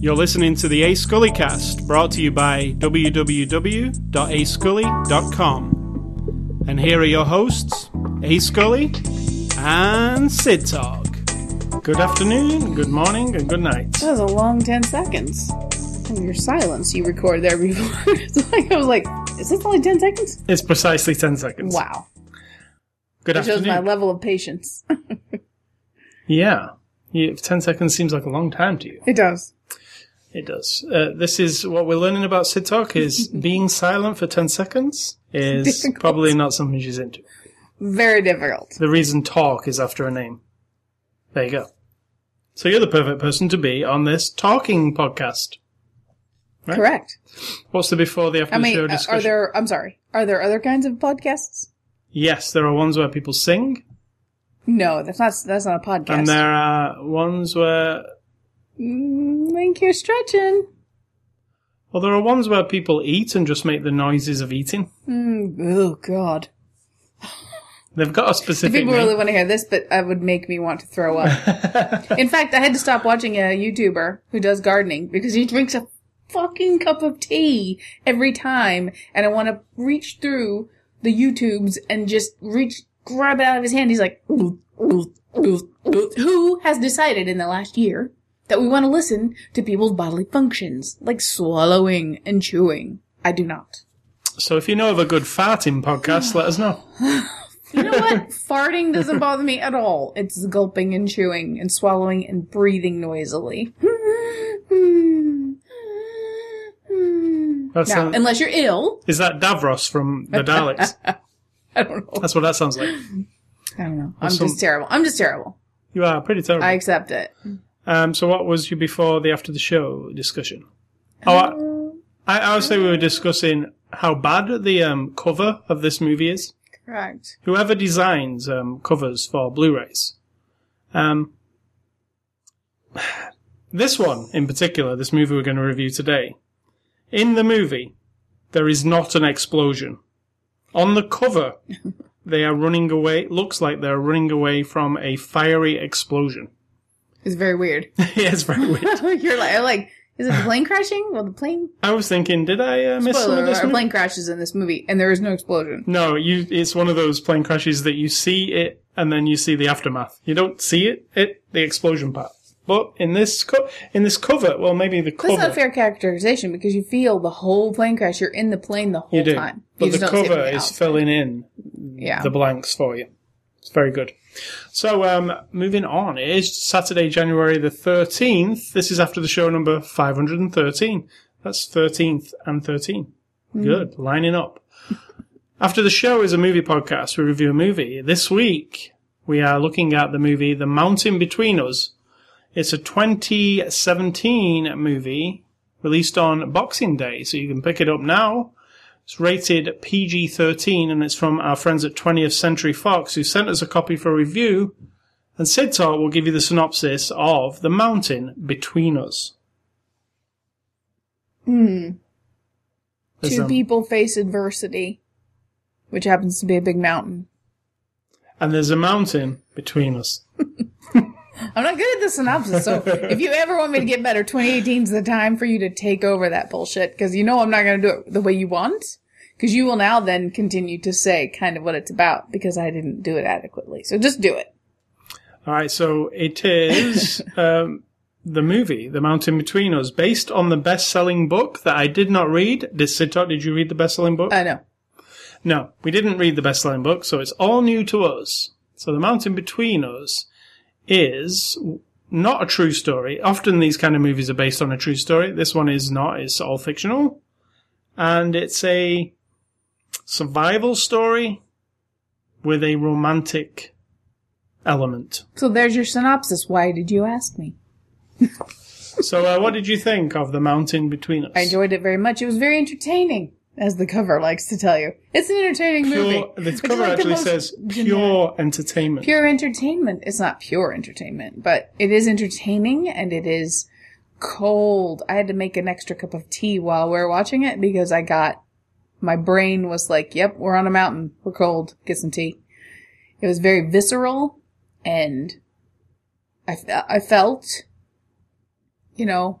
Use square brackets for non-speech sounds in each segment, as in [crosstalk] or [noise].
You're listening to the A Scully cast, brought to you by www.ascully.com. And here are your hosts, A Scully and Sid Talk. Good afternoon, good morning, and good night. That was a long 10 seconds. And your silence you recorded there before. [laughs] it's like, I was like, is this only 10 seconds? It's precisely 10 seconds. Wow. Good afternoon. That shows my level of patience. [laughs] Yeah. yeah. 10 seconds seems like a long time to you. it does. It does. Uh, this is what we're learning about Sid Talk is [laughs] being silent for 10 seconds is Difficult. probably not something she's into. Very difficult. The reason talk is after a name. There you go. So you're the perfect person to be on this talking podcast. Right. Correct. What's the before the after I the mean, show uh, discussion? are there, I'm sorry, are there other kinds of podcasts? Yes, there are ones where people sing, No, that's not, that's not a podcast. and there are ones where think you're stretching. well, there are ones where people eat and just make the noises of eating. Mm, oh, God. They've got a specific People name. really want to hear this, but that would make me want to throw up. [laughs] In fact, I had to stop watching a YouTuber who does gardening because he drinks a fucking cup of tea every time, and I want to reach through the YouTubes and just reach, grab it out of his hand. He's like, who has decided in the last year that we want to listen to people's bodily functions, like swallowing and chewing? I do not. So if you know of a good farting podcast, let us know. [sighs] You know what? Farting doesn't bother me at all. It's gulping and chewing and swallowing and breathing noisily. That Now, sound- unless you're ill, is that Davros from the Daleks? [laughs] I don't know. That's what that sounds like. I don't know. I'm some- just terrible. I'm just terrible. You are pretty terrible. I accept it. Um, so what was your before the after the show discussion? Oh, I, I, I would say we were discussing how bad the um, cover of this movie is. Correct. Whoever designs um, covers for Blu-rays, um, this one in particular, this movie we're going to review today, in the movie, there is not an explosion. On the cover, [laughs] they are running away. Looks like they're running away from a fiery explosion. It's very weird. [laughs] yeah, it's very weird. [laughs] you're like, like, is it the plane crashing? Well, the plane. I was thinking, did I uh, miss some Spoiler: of this? movie? plane crashes in this movie, and there is no explosion. No, you. It's one of those plane crashes that you see it and then you see the aftermath. You don't see it, it the explosion part. But in this co- in this cover, well, maybe the cover. That's not fair characterization because you feel the whole plane crash. You're in the plane the whole you do, time. but the just don't see it cover the is outside. filling in Yeah. the blanks for you. It's very good. So, um, moving on, it is Saturday, January the 13th. This is after the show number 513. That's 13th and 13. Good. Lining up. [laughs] after the show is a movie podcast. We review a movie. This week, we are looking at the movie The Mountain Between Us. It's a 2017 movie released on Boxing Day, so you can pick it up now. It's rated PG 13 and it's from our friends at 20th Century Fox who sent us a copy for review. And Sid Talk will give you the synopsis of The Mountain Between Us. Hmm. Two um, people face adversity, which happens to be a big mountain. and there's a mountain between us. [laughs] I'm not good at the synopsis, so [laughs] if you ever want me to get better, 2018 is the time for you to take over that bullshit, because you know I'm not going to do it the way you want. Because you will now then continue to say kind of what it's about, because I didn't do it adequately. So just do it. All right, so it is [laughs] um, the movie, The Mountain Between Us, based on the best-selling book that I did not read. Did Sid Talk, did you read the best-selling book? I know. No, we didn't read the best-selling book, so it's all new to us. So The Mountain Between Us is not a true story. Often these kind of movies are based on a true story. This one is not. It's all fictional. And it's a survival story with a romantic element. So there's your synopsis. Why did you ask me? [laughs] So, uh, what did you think of The Mountain Between Us? I enjoyed it very much. It was very entertaining, as the cover likes to tell you. It's an entertaining movie. Pure, the cover like actually most says pure entertainment. pure entertainment. It's not pure entertainment, but it is entertaining and it is cold. I had to make an extra cup of tea while we're watching it because I got my brain was like, "Yep, we're on a mountain. We're cold. Get some tea." It was very visceral, and I I felt, you know,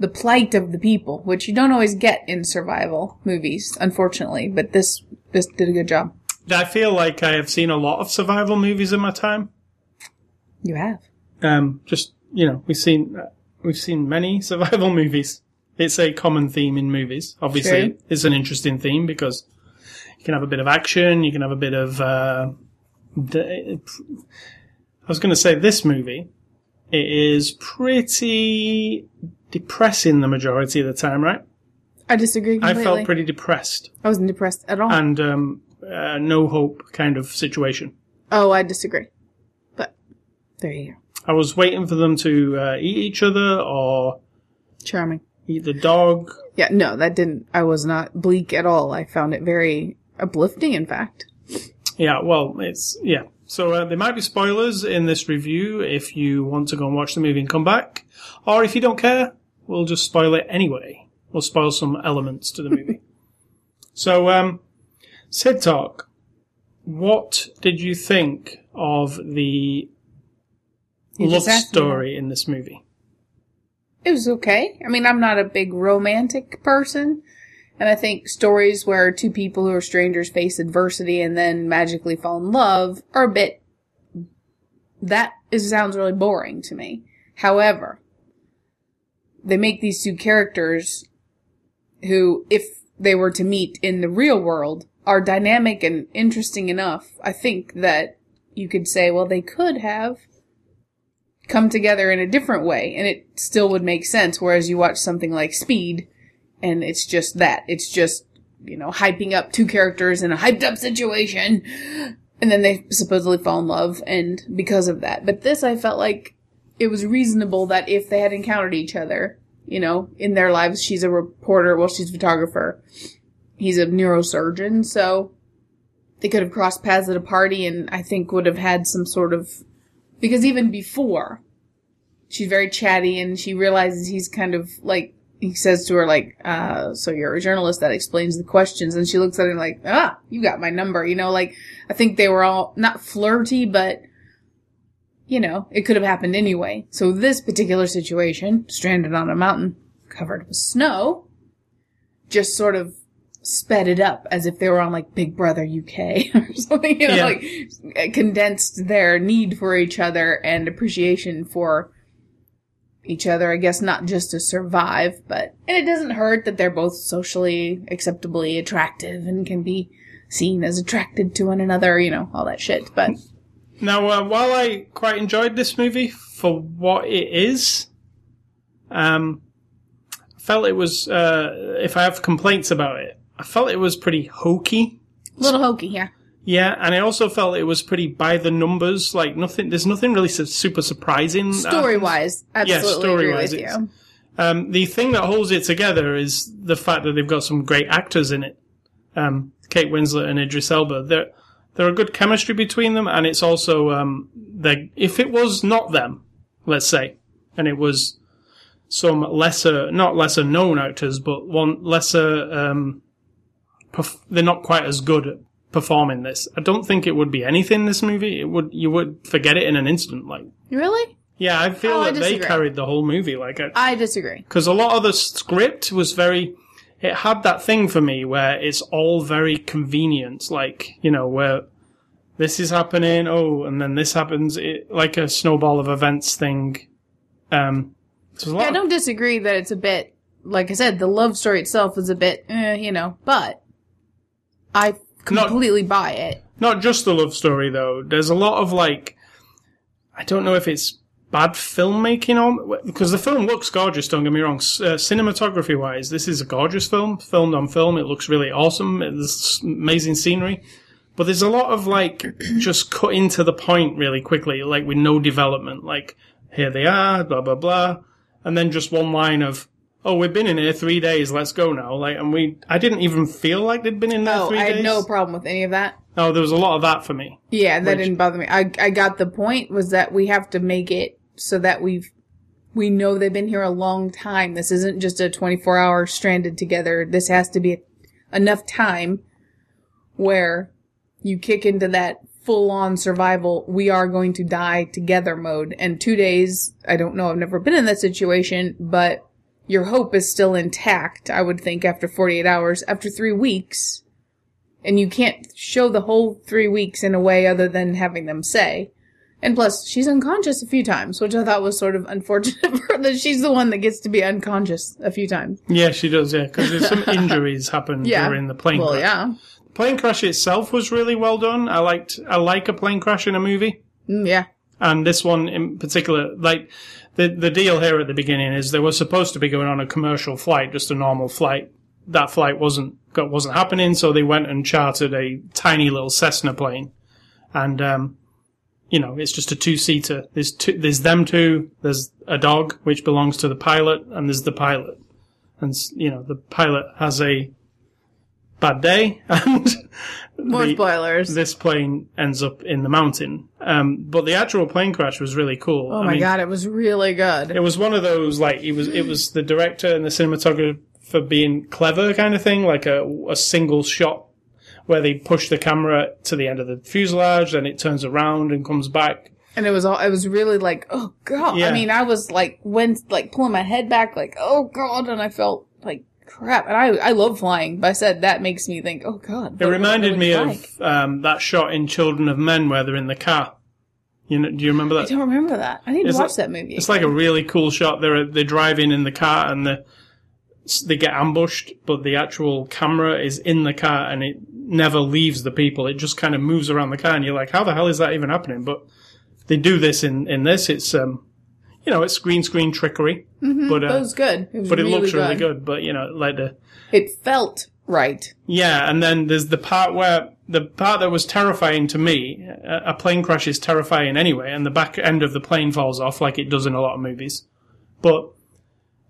the plight of the people, which you don't always get in survival movies, unfortunately. But this this did a good job. I feel like I have seen a lot of survival movies in my time. You have. Um, just you know, we've seen uh, we've seen many [laughs] survival movies. It's a common theme in movies. Obviously, True. it's an interesting theme because you can have a bit of action, you can have a bit of. Uh, I was going to say this movie. It is pretty depressing the majority of the time, right? I disagree I felt pretty depressed I wasn't depressed at all. and um, uh, no hope kind of situation. oh, I disagree. But there you go. I was waiting for them to uh, eat each other or Charming. eat the dog. Yeah, no, that didn't. I was not bleak at all. I found it very uplifting, in fact. Yeah, well, it's yeah. So uh, there might be spoilers in this review if you want to go and watch the movie and come back, or if you don't care, we'll just spoil it anyway. We'll spoil some elements to the movie. [laughs] so, um, Sid Talk, what did you think of the You love just asked me story in this movie? It was okay. I mean, I'm not a big romantic person. And I think stories where two people who are strangers face adversity and then magically fall in love are a bit. That is, sounds really boring to me. However, they make these two characters who, if they were to meet in the real world, are dynamic and interesting enough. I think that you could say, well, they could have come together in a different way and it still would make sense. Whereas you watch something like Speed and it's just that. It's just, you know, hyping up two characters in a hyped up situation and then they supposedly fall in love and because of that. But this I felt like it was reasonable that if they had encountered each other, you know, in their lives, she's a reporter, well, she's a photographer. He's a neurosurgeon, so they could have crossed paths at a party and I think would have had some sort of because even before she's very chatty and she realizes he's kind of like he says to her like uh so you're a journalist that explains the questions. And she looks at him like ah you got my number. You know like i think they were all not flirty but you know it could have happened anyway. So this particular situation stranded on a mountain covered with snow just sort of sped it up as if they were on like Big Brother UK [laughs] or something, you know, Yeah. like condensed their need for each other and appreciation for each other, I guess not just to survive, but, and it doesn't hurt that they're both socially acceptably attractive and can be seen as attracted to one another, you know, all that shit, but Now, uh, while I quite enjoyed this movie for what it is, um, I felt it was, uh, if I have complaints about it, I felt it was pretty hokey. a little hokey, yeah. Yeah, and I also felt it was pretty by the numbers. Like nothing, there's nothing really su- super surprising. Story wise, absolutely agree story-wise, with you. Um, the thing that holds it together is the fact that they've got some great actors in it. Um, Kate Winslet and Idris Elba. There, there are good chemistry between them, and it's also um, they. If it was not them, let's say, and it was some lesser, not lesser known actors, but one lesser. Um, perf- they're not quite as good at performing this. I don't think it would be anything. This movie, it would you would forget it in an instant. Like, Really? yeah, I feel Oh, I that they carried the whole movie. Like, I, I disagree. because a lot of the script was very it had that thing for me where it's all very convenient like you know where this is happening oh and then this happens it, like a snowball of events thing um so Yeah, I don't disagree that it's a bit, like I said, the love story itself is a bit, eh, you know, but I completely buy it. not just the love story though. There's a lot of like i don't know if it's bad filmmaking on because the film looks gorgeous don't get me wrong. Uh, cinematography wise this is a gorgeous film filmed on film. It looks really awesome. There's amazing scenery. But there's a lot of like [clears throat] just cutting to the point really quickly like with no development. Like here they are blah blah blah. And then just one line of oh we've been in here three days let's go now like and we i didn't even feel like they'd been in there Oh, three I had days no problem with any of that. oh there was a lot of that for me Yeah, that Which- didn't bother me. I I got the point was that we have to make it so that we've we know they've been here a long time. This isn't just a 24 hour stranded together. This has to be enough time where you kick into that full on survival, we are going to die together mode. And two days, I don't know, I've never been in that situation, but your hope is still intact, I would think, after 48 hours. After three weeks, and you can't show the whole three weeks in a way other than having them say. And plus, she's unconscious a few times, which I thought was sort of unfortunate [laughs] for that she's the one that gets to be unconscious a few times. Yeah, she does. Yeah, because there's some [laughs] injuries happen Yeah. during the plane Well, crash. yeah. Plane crash itself was really well done. I liked. I like a plane crash in a movie. Mm, yeah. And this one in particular, like the the deal here at the beginning is they were supposed to be going on a commercial flight, just a normal flight. That flight wasn't got wasn't happening, so they went and chartered a tiny little Cessna plane, and um, you know it's just a two seater. There's two, there's them two. There's a dog which belongs to the pilot, and there's the pilot, and you know the pilot has a bad day, [laughs] and More the- spoilers. this plane ends up in the mountain. Um, but the actual plane crash was really cool. oh my god, it was really good. It was one of those like it was it was the director and the cinematographer for being clever kind of thing, like a a single shot where they push the camera to the end of the fuselage, then it turns around and comes back. And it was all, it was really like, oh god. Yeah. I mean, I was like, when, like pulling my head back, like, oh god, and I felt crap. And I, I love flying, but I said that makes me think, oh god. It reminded me like. of um, that shot in Children of Men where they're in the car. You know, do you remember that? I don't remember that. I need It's to watch like- that movie. It's like a really cool shot. They're they're driving in the car and the they get ambushed, but the actual camera is in the car and it never leaves the people. It just kind of moves around the car, and you're like, how the hell is that even happening? But they do this in in this. It's um, you know, it's green screen trickery, but Mm-hmm. it uh, was good. It was but it really looks good. really good. But you know, like the It felt right. yeah, and then there's the part where the part that was terrifying to me. A, a plane crash is terrifying anyway, and the back end of the plane falls off like it does in a lot of movies. But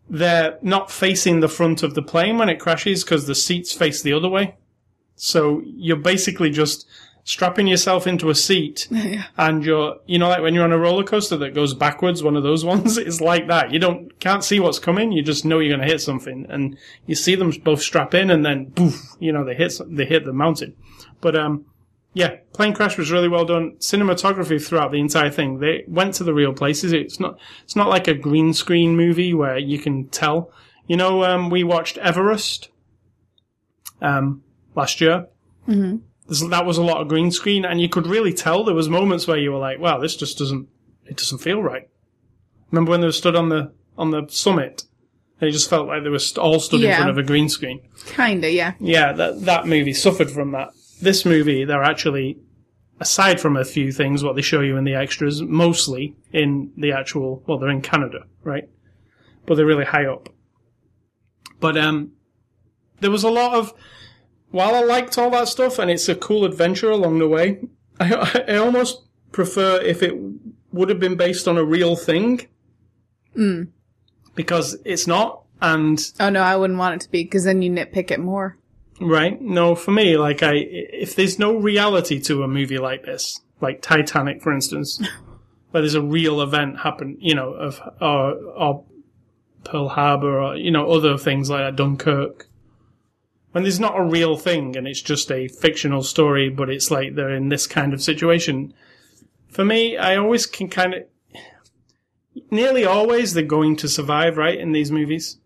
they're not facing the front of the plane when it crashes because the seats face the other way. So you're basically just strapping yourself into a seat [laughs] and you're, you know, like when you're on a roller coaster that goes backwards, one of those [laughs] ones, it's like that. You don't, can't see what's coming. You just know you're going to hit something and you see them both strap in and then poof, you know, they hit, they hit the mountain. But, um, yeah, plane crash was really well done. Cinematography throughout the entire thing. They went to the real places. It's not, it's not like a green screen movie where you can tell. You know, um, we watched Everest, um, last year. Mm-hmm. That was a lot of green screen and you could really tell there was moments where you were like, wow, this just doesn't, it doesn't feel right. Remember when they were stood on the, on the summit? They just felt like they were all stood in front of a green screen. Kinda, yeah. Yeah, that that movie suffered from that. This movie, they're actually, aside from a few things, what they show you in the extras, mostly in the actual. Well, they're in Canada, right? But they're really high up. But um, there was a lot of. While I liked all that stuff, and it's a cool adventure along the way, I, I almost prefer if it would have been based on a real thing. Hmm. Because it's not, and Oh no, I wouldn't want it to be, because then you nitpick it more. Right? No, for me, like I, if there's no reality to a movie like this, like Titanic, for instance, [laughs] where there's a real event happen, you know, of or, or Pearl Harbor or you know other things like that, Dunkirk. When there's not a real thing and it's just a fictional story, but it's like they're in this kind of situation. For me, I always can kind of, nearly always they're going to survive, right? In these movies.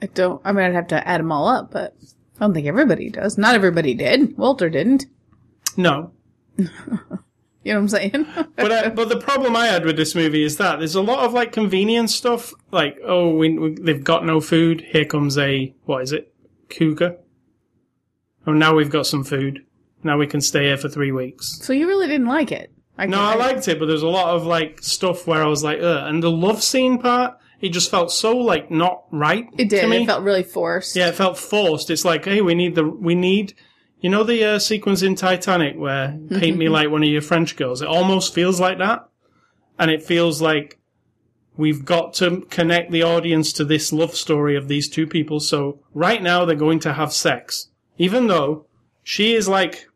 I don't, I mean, I'd have to add them all up, but I don't think everybody does. Not everybody did. Walter didn't. No, [laughs] You know what I'm saying? [laughs] but uh, but the problem I had with this movie is that there's a lot of like convenience stuff. Like, oh, we, we, they've got no food. Here comes a what is it, cougar? Oh, now we've got some food. Now we can stay here for three weeks. so you really didn't like it? I No, I liked it, but there's a lot of like stuff where I was like, Ugh. and the love scene part, it just felt so like not right. It did. To me. It felt really forced. Yeah, it felt forced. It's like, hey, we need the we need, you know, the uh, sequence in Titanic where paint me like one of your French girls. It almost feels like that, and it feels like we've got to connect the audience to this love story of these two people. So right now they're going to have sex, even though she is like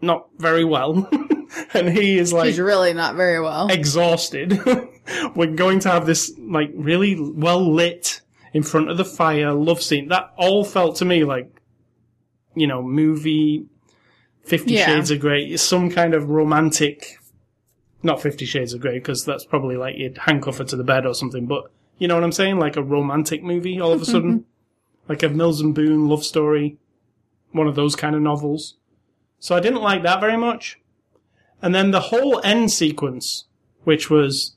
not very well, [laughs] and he is like He's really not very well. exhausted. [laughs] We're going to have this like really well lit in front of the fire love scene. That all felt to me like, you know, movie Fifty Yeah. Shades of Grey, some kind of romantic. Not Fifty Shades of Grey because that's probably like you'd handcuff her to the bed or something. But You know what I'm saying? Like a romantic movie all of a sudden. [laughs] like a Mills and Boon love story. One of those kind of novels. So I didn't like that very much. And then the whole end sequence, which was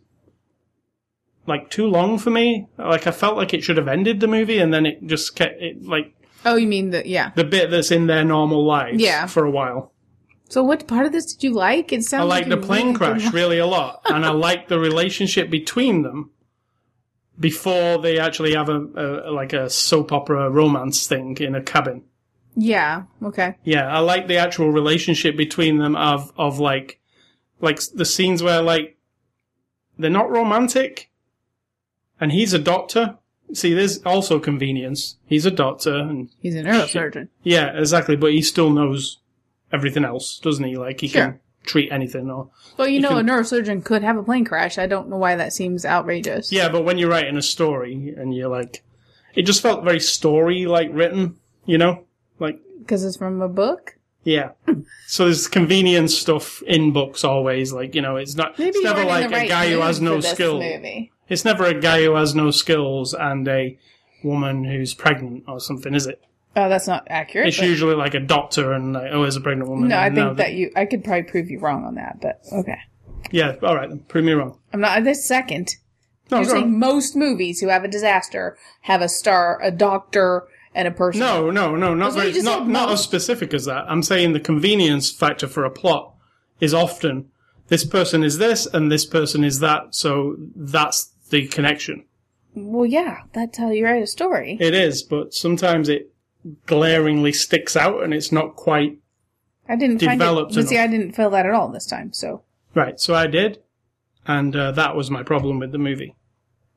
like too long for me. Like I felt like it should have ended the movie and then it just kept it like Oh, you mean the yeah. the bit that's in their normal lives Yeah. for a while. So what part of this did you like? It sounds I like the plane really crash didn't- really a lot, [laughs] and I like the relationship between them before they actually have a, a like a soap opera romance thing in a cabin. Yeah. Okay. Yeah, I like the actual relationship between them of of like like the scenes where like they're not romantic, and he's a doctor. See, there's also convenience. He's a doctor, and He's a neurosurgeon. yeah, exactly. But he still knows everything else, doesn't he? Like he Sure. can treat anything or Well, you You know, can- a neurosurgeon could have a plane crash. I don't know why that seems outrageous. Yeah, but when you're writing a story and you're like, it just felt very story like written, you know? Like, Because it's from a book. yeah. [clears throat] So there's convenience stuff in books always. Like, you know, it's not, Maybe it's never like in a right guy who has no for skill. Movie. It's never a guy who has no skills and a woman who's pregnant or something, is it? Oh, that's not accurate. It's but- usually like a doctor and like, oh, there's a pregnant woman. no, I and think that you. I could probably prove you wrong on that, but okay. Yeah, alright then. Prove me wrong. I'm not this second. No, You're saying most movies who have a disaster have a star, a doctor, and a person. No, no, no, not That's what very, just not said, not no. as specific as that. I'm saying the convenience factor for a plot is often this person is this and this person is that, so that's the connection. Well, yeah, that's how you write a story. It is, but sometimes it glaringly sticks out and it's not quite I didn't find it. developed see. I didn't feel that at all this time. So right. So I did, and uh, that was my problem with the movie.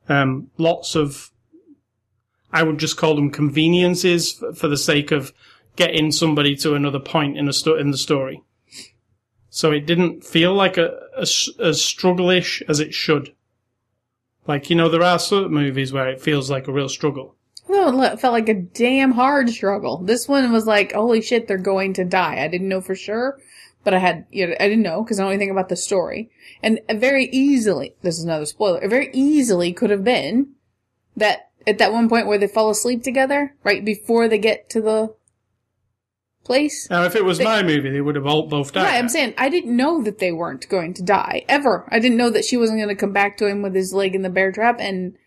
Um, lots of, I would just call them conveniences f- for the sake of getting somebody to another point in a sto- in the story. So it didn't feel like a as struggle-ish as it should. Like you know, there are certain movies where it feels like a real struggle. Well, it felt like a damn hard struggle. This one was like, holy shit, they're going to die. I didn't know for sure, but I had, you know, I didn't know because I know anything about the story. And very easily, this is another spoiler. It very easily could have been that at that one point where they fall asleep together, right before they get to the place. Now, if it was my movie, they would have all both died. Right, I'm saying I didn't know that they weren't going to die ever. I didn't know that she wasn't going to come back to him with his leg in the bear trap and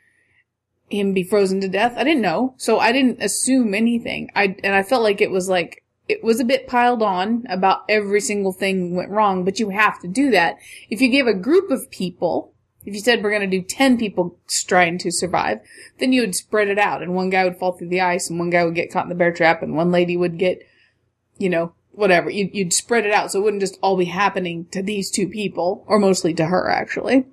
him be frozen to death. I didn't know, so I didn't assume anything. I and I felt like it was like it was a bit piled on about every single thing went wrong. But you have to do that if you give a group of people. If you said we're going to do 10 people trying to survive, then you would spread it out and one guy would fall through the ice and one guy would get caught in the bear trap and one lady would get you know, whatever. You'd, you'd spread it out so it wouldn't just all be happening to these two people, or mostly to her, actually.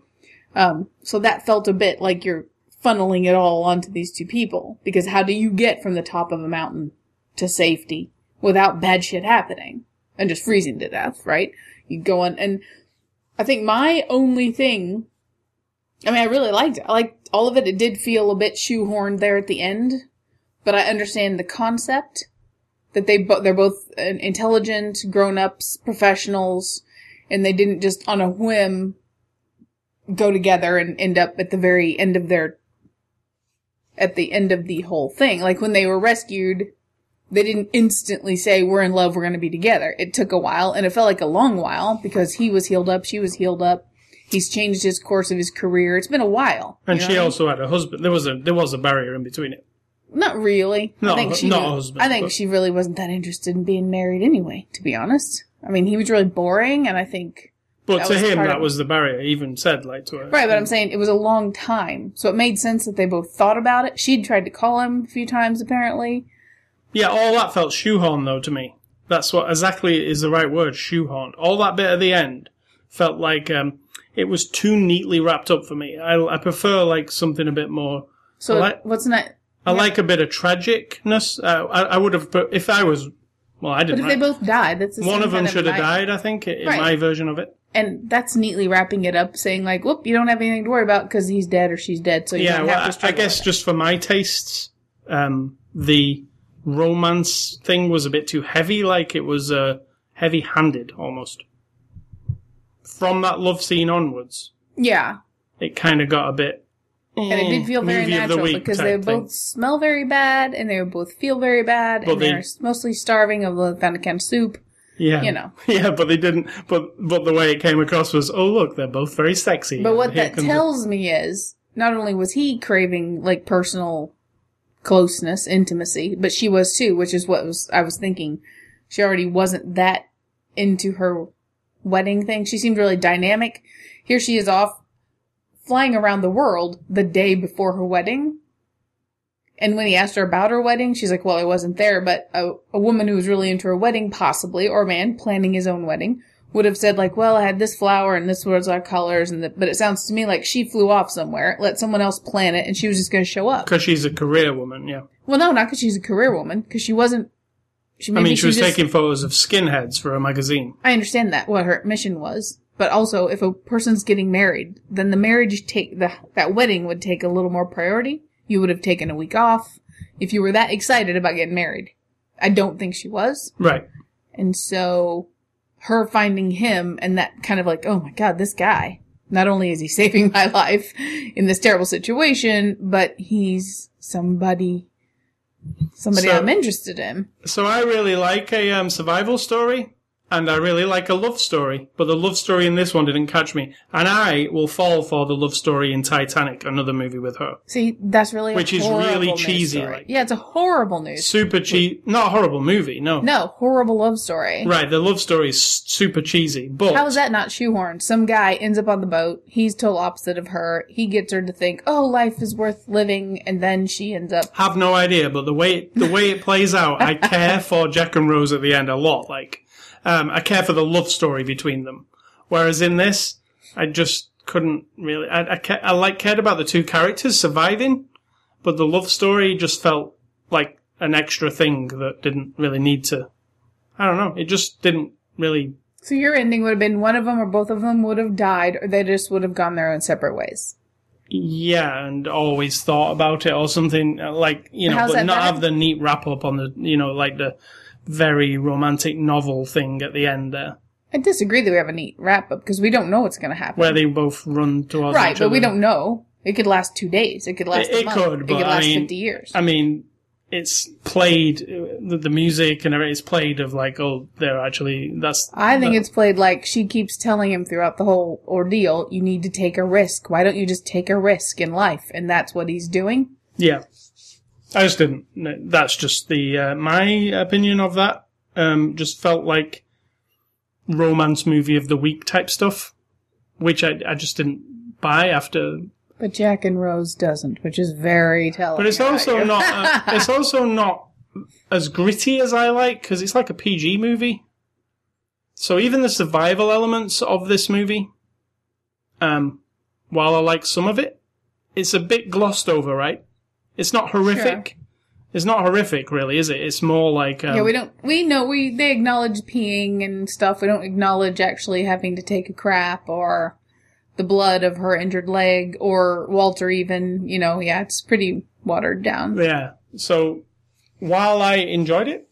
Um, so that felt a bit like you're funneling it all onto these two people. Because how do you get from the top of a mountain to safety without bad shit happening? And just freezing to death, right? You go on, and I think my only thing, I mean, I really liked it. I liked all of it. It did feel a bit shoehorned there at the end, but I understand the concept that they bo- they're both uh, intelligent, grown-ups, professionals, and they didn't just on a whim go together and end up at the very end of their at the end of the whole thing. Like when they were rescued, they didn't instantly say we're in love, we're going to be together. It took a while and it felt like a long while because he was healed up, she was healed up. He's changed his course of his career. It's been a while. And she what I mean? also had a husband. There was a there was a barrier in between it. Not really. Not I think she not husband, I think but- she really wasn't that interested in being married anyway, to be honest. I mean, he was really boring, and I think But That to him, that of- was the barrier. He even said like to her. right. But I'm saying it was a long time, so it made sense that they both thought about it. She'd tried to call him a few times, apparently. Yeah, all that felt shoehorned though to me. That's what exactly is the right word, shoehorned. All that bit at the end felt like um, it was too neatly wrapped up for me. I, I prefer like something a bit more. So like- what's not? I like a bit of tragicness. Uh, I, I would have, put, if I was, well, I didn't. But if they both died, that's the one of them should have night- died. I think in Right. my version of it. And that's neatly wrapping it up, saying like, "Whoop, you don't have anything to worry about because he's dead or she's dead." So you Yeah, don't well, have to I, I guess just for my tastes, um, the romance thing was a bit too heavy. Like it was uh, heavy-handed almost. From that love scene onwards, yeah, it kind of got a bit. And it did feel very natural because they thing. both smell very bad and they both feel very bad But and they- they're mostly starving of the canned soup. Yeah, you know. [laughs] yeah, but they didn't. But but the way it came across was, oh look, they're both very sexy. But what Here that a- tells me is not only was he craving like personal closeness, intimacy, but she was too, which is what was I was thinking. She already wasn't that into her wedding thing. She seemed really dynamic. Here she is off flying around the world the day before her wedding. And when he asked her about her wedding, she's like, well, I wasn't there, but a, a woman who was really into her wedding, possibly, or a man planning his own wedding, would have said like, well, I had this flower and this was our colors, and the, but it sounds to me like she flew off somewhere, let someone else plan it, and she was just going to show up. because she's a career woman. Yeah, Well, no, not because she's a career woman, because she wasn't. She I mean, she was just, taking photos of skinheads for a magazine. I understand that what her mission was, but also if a person's getting married, then the marriage take the that wedding would take a little more priority. You would have taken a week off if you were that excited about getting married. I don't think she was. Right. And so her finding him and that kind of like, oh my god, this guy. Not only is he [laughs] saving my life in this terrible situation, but he's somebody somebody So- I'm interested in. So I really like a um, survival story, and I really like a love story. But the love story in this one didn't catch me, and I will fall for the love story in Titanic, another movie with her. See, that's really a Which is really cheesy, like- yeah, it's a horrible news. Super cheap, not a horrible movie, no. No, horrible love story. Right, the love story is super cheesy, but How is that not shoehorned? Some guy ends up on the boat. He's total opposite of her. He gets her to think, "Oh, life is worth living," and then she ends up. have no idea. But the way the way it plays out, I [laughs] care for Jack and Rose at the end a lot. Like, um, I care for the love story between them. Whereas in this, I just couldn't really. I I, ca- I like cared about the two characters surviving, but the love story just felt like an extra thing that didn't really need to. I don't know. It just didn't really. So your ending would have been one of them or both of them would have died, or they just would have gone their own separate ways. Yeah, and always thought about it or something uh, like you know, How's but not have the neat wrap up on the you know like the very romantic novel thing at the end there, I disagree that we have a neat wrap up because we don't know what's going to happen. where they both run towards right, each but we don't know. It could last two days. It could last. It- a it could, It but could I last mean- fifty years. I mean, it's played the, the music and everything is played of like oh they're actually that's I think that- it's played like she keeps telling him throughout the whole ordeal, you need to take a risk. Why don't you just take a risk in life? And that's what he's doing. Yeah, I just didn't. That's just the uh, my opinion of that. Um, just felt like romance movie of the week type stuff, which I I just didn't buy after. But Jack and Rose doesn't, which is very telling. But it's also not. Uh, [laughs] it's also not as gritty as I like because it's like a PG movie. So even the survival elements of this movie, um, while I like some of it, it's a bit glossed over, right? It's not horrific. It's not horrific, really, is it? It's more like um, yeah, we don't. We know we they acknowledge peeing and stuff. We don't acknowledge actually having to take a crap or the blood of her injured leg or Walter. Even you know, yeah, it's pretty watered down. Yeah. So while I enjoyed it,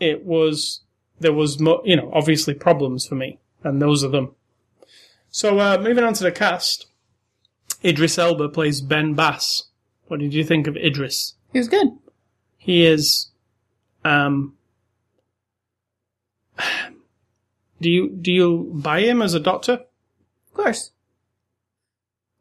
it was there was mo- you know obviously problems for me, and those are them. So uh, moving on to the cast, Idris Elba plays Ben Bass. What did you think of Idris? He was good. He is. Um, [sighs] do you do you buy him as a doctor? Of course.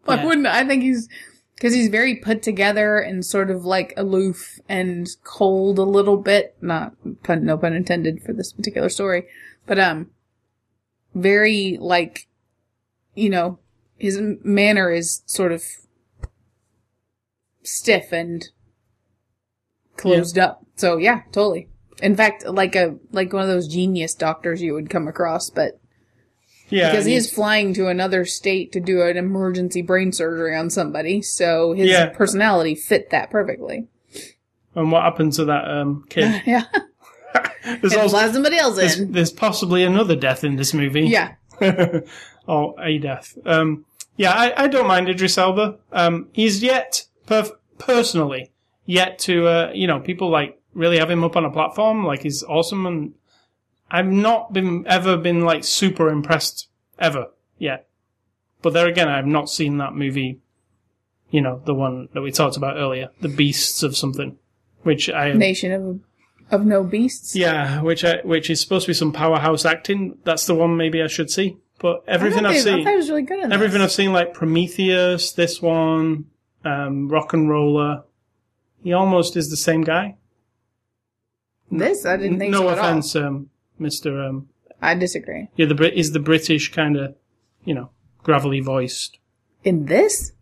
Why Yeah. wouldn't I? I think he's because he's very put together and sort of like aloof and cold a little bit. Not pun, no pun intended for this particular story, but um, very like, you know, his manner is sort of stiff and closed up. So yeah, totally. In fact, like a like one of those genius doctors you would come across, but Yeah, because he's- is flying to another state to do an emergency brain surgery on somebody, so his Yeah. personality fit that perfectly. And what happened to that um, kid? [laughs] yeah, [laughs] There's, and also, somebody else there's, in. there's possibly another death in this movie. Yeah, [laughs] or a death. Um, yeah, I, I don't mind Idris Elba. Um, he's yet, perf- personally, yet to, uh, you know, people like really have him up on a platform. Like he's awesome, and I've not been ever been like super impressed ever yet. But there again, I've not seen that movie You know, the one that we talked about earlier, the beasts of something, which I Nation of of no beasts. yeah, which I which is supposed to be some powerhouse acting. That's the one maybe I should see. But everything I've seen, it was really everything I've seen, like Prometheus, this one, um, RocknRolla, he almost is the same guy. This I didn't think no so offense, um, Mister. Um, I disagree. yeah, the Brit is the British kind of, you know, gravelly voiced. In this,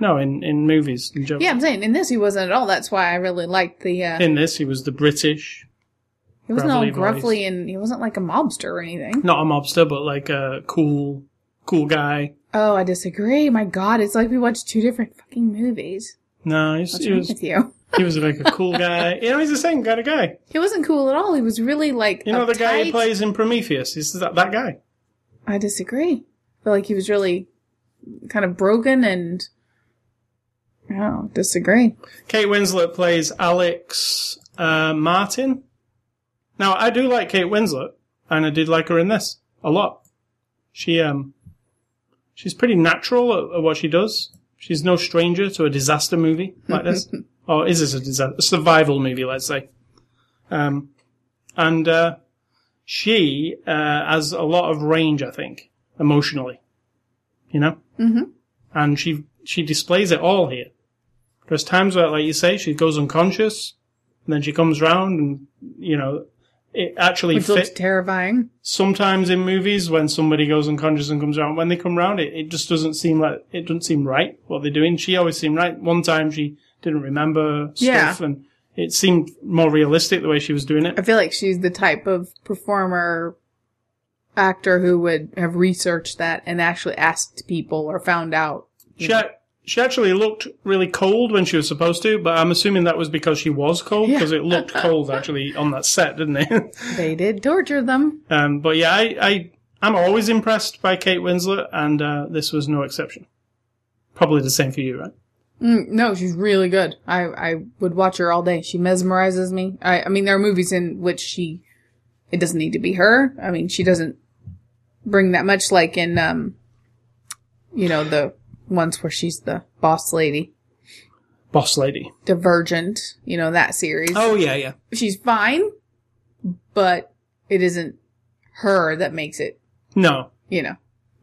No, in in movies in general. yeah, I'm saying in this he wasn't at all. That's why I really liked the. Uh, In this, he was the British, he wasn't all gruffly and he wasn't like a mobster or anything. not a mobster, but like a cool, cool guy. Oh, I disagree. My God, it's like we watched two different fucking movies. No, he's, What's he wrong was with you? [laughs] he was like a cool guy. You know, he's the same kind of guy. He wasn't cool at all. He was really like You know, the guy who uptight. plays in Prometheus. He's that that guy. I disagree. I feel like he was really kind of broken and. Oh, disagree. Kate Winslet plays Alex uh, Martin. Now, I do like Kate Winslet, and I did like her in this a lot. She um, she's pretty natural at, at what she does. She's no stranger to a disaster movie like this, [laughs] or is this a disaster a survival movie? Let's say. Um, and uh, she uh, has a lot of range, I think, emotionally. You know, mm-hmm. and she she displays it all here. There's times where, like you say, she goes unconscious, and then she comes round, and you know, it actually Which looks terrifying. Sometimes in movies, when somebody goes unconscious and comes around, when they come around, it, it just doesn't seem like it doesn't seem right what they're doing. She always seemed right. One time she didn't remember Yeah. stuff, and it seemed more realistic the way she was doing it. I feel like she's the type of performer actor who would have researched that and actually asked people or found out. She a- she actually looked really cold when she was supposed to, but I'm assuming that was because she was cold Yeah. because it looked cold actually on that set, didn't it? [laughs] They did torture them. Um, but yeah, I, I, I'm always impressed by Kate Winslet, and uh, this was no exception. Probably the same for you, right? Mm, no, she's really good. I, I would watch her all day. She mesmerizes me. I, I mean, there are movies in which she, it doesn't need to be her. I mean, she doesn't bring that much like in, um, you know, the ones where she's the boss lady. Boss lady. Divergent, you know, that series. Oh yeah, yeah. She's fine, but it isn't her that makes it, No, you know.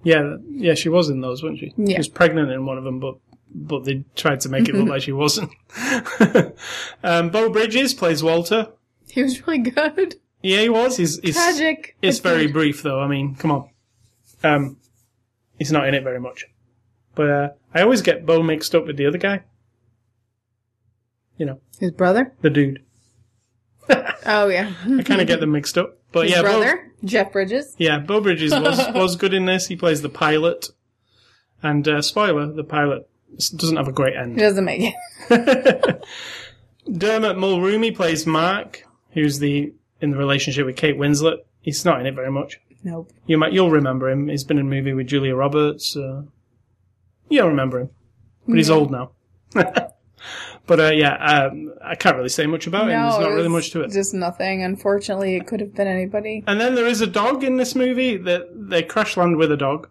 yeah, yeah. She was in those, wasn't she? She Yeah. was pregnant in one of them, but but they tried to make it look [laughs] like she wasn't. [laughs] um, Beau Bridges plays Walter. He was really good. Yeah, he was. He's, he's Tragic. It's very brief, though. I mean, come on. Um, he's not in it very much. But uh, I always get Beau mixed up with the other guy. You know, His brother? the dude. [laughs] Oh, yeah. I kind of get them mixed up. But His yeah, Beau, brother? Jeff Bridges? yeah, Beau Bridges was [laughs] was good in this. He plays the pilot, and uh, spoiler: the pilot doesn't have a great He end. doesn't make it. [laughs] Dermot Mulroney plays Mark, who's the in the relationship with Kate Winslet. He's not in it very much. Nope. You might you'll remember him. He's been in a movie with Julia Roberts. Uh, you'll remember him, but he's old now. [laughs] but uh, yeah, um, I can't really say much about him. There's not really it's much to it. Just nothing. Unfortunately, it could have been anybody. And then there is a dog in this movie that they crash land with a dog,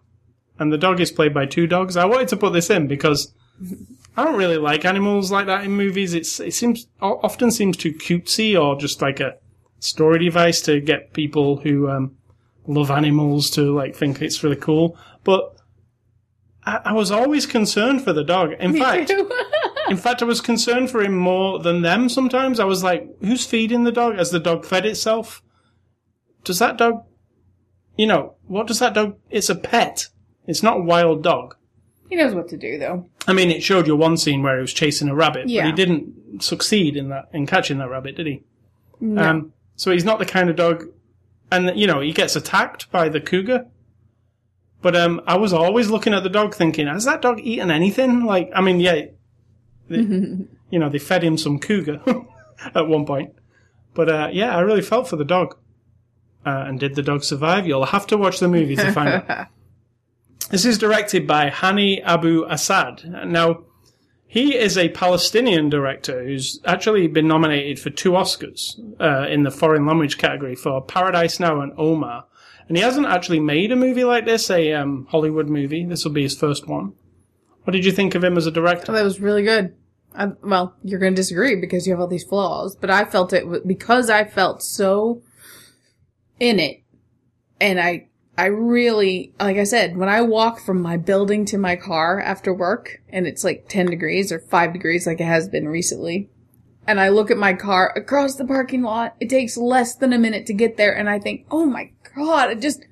and the dog is played by two dogs. I wanted to put this in because I don't really like animals like that in movies. It's it seems often seems too cutesy or just like a story device to get people who um, love animals to like think it's really cool. But I, I was always concerned for the dog. In fact, [laughs] in fact, I was concerned for him more than them sometimes. I was like, who's feeding the dog? As the dog fed itself? Does that dog, you know, what does that dog, it's a pet. It's not a wild dog. he knows what to do, though. I mean, it showed you one scene where he was chasing a rabbit, Yeah. but he didn't succeed in that, in catching that rabbit, did he? No. Um, so he's not the kind of dog, and you know, he gets attacked by the cougar. But um, I was always looking at the dog, thinking, has that dog eaten anything? Like, I mean, yeah, they, [laughs] you know, they fed him some cougar [laughs] at one point. But uh, yeah, I really felt for the dog. Uh, and did the dog survive? You'll have to watch the movie to find out. [laughs] This is directed by Hany Abu-Assad. Now, he is a Palestinian director who's actually been nominated for two Oscars uh, in the foreign language category for Paradise Now and Omar. And he hasn't actually made a movie like this, a um, Hollywood movie. This will be his first one. What did you think of him as a director? that was really good. I, well, you're going to disagree because you have all these flaws, but I felt it because I felt so in it, and I I really like I said when I walk from my building to my car after work, and it's like ten degrees or five degrees like it has been recently, and I look at my car across the parking lot. It takes less than a minute to get there, and I think, oh my god, it just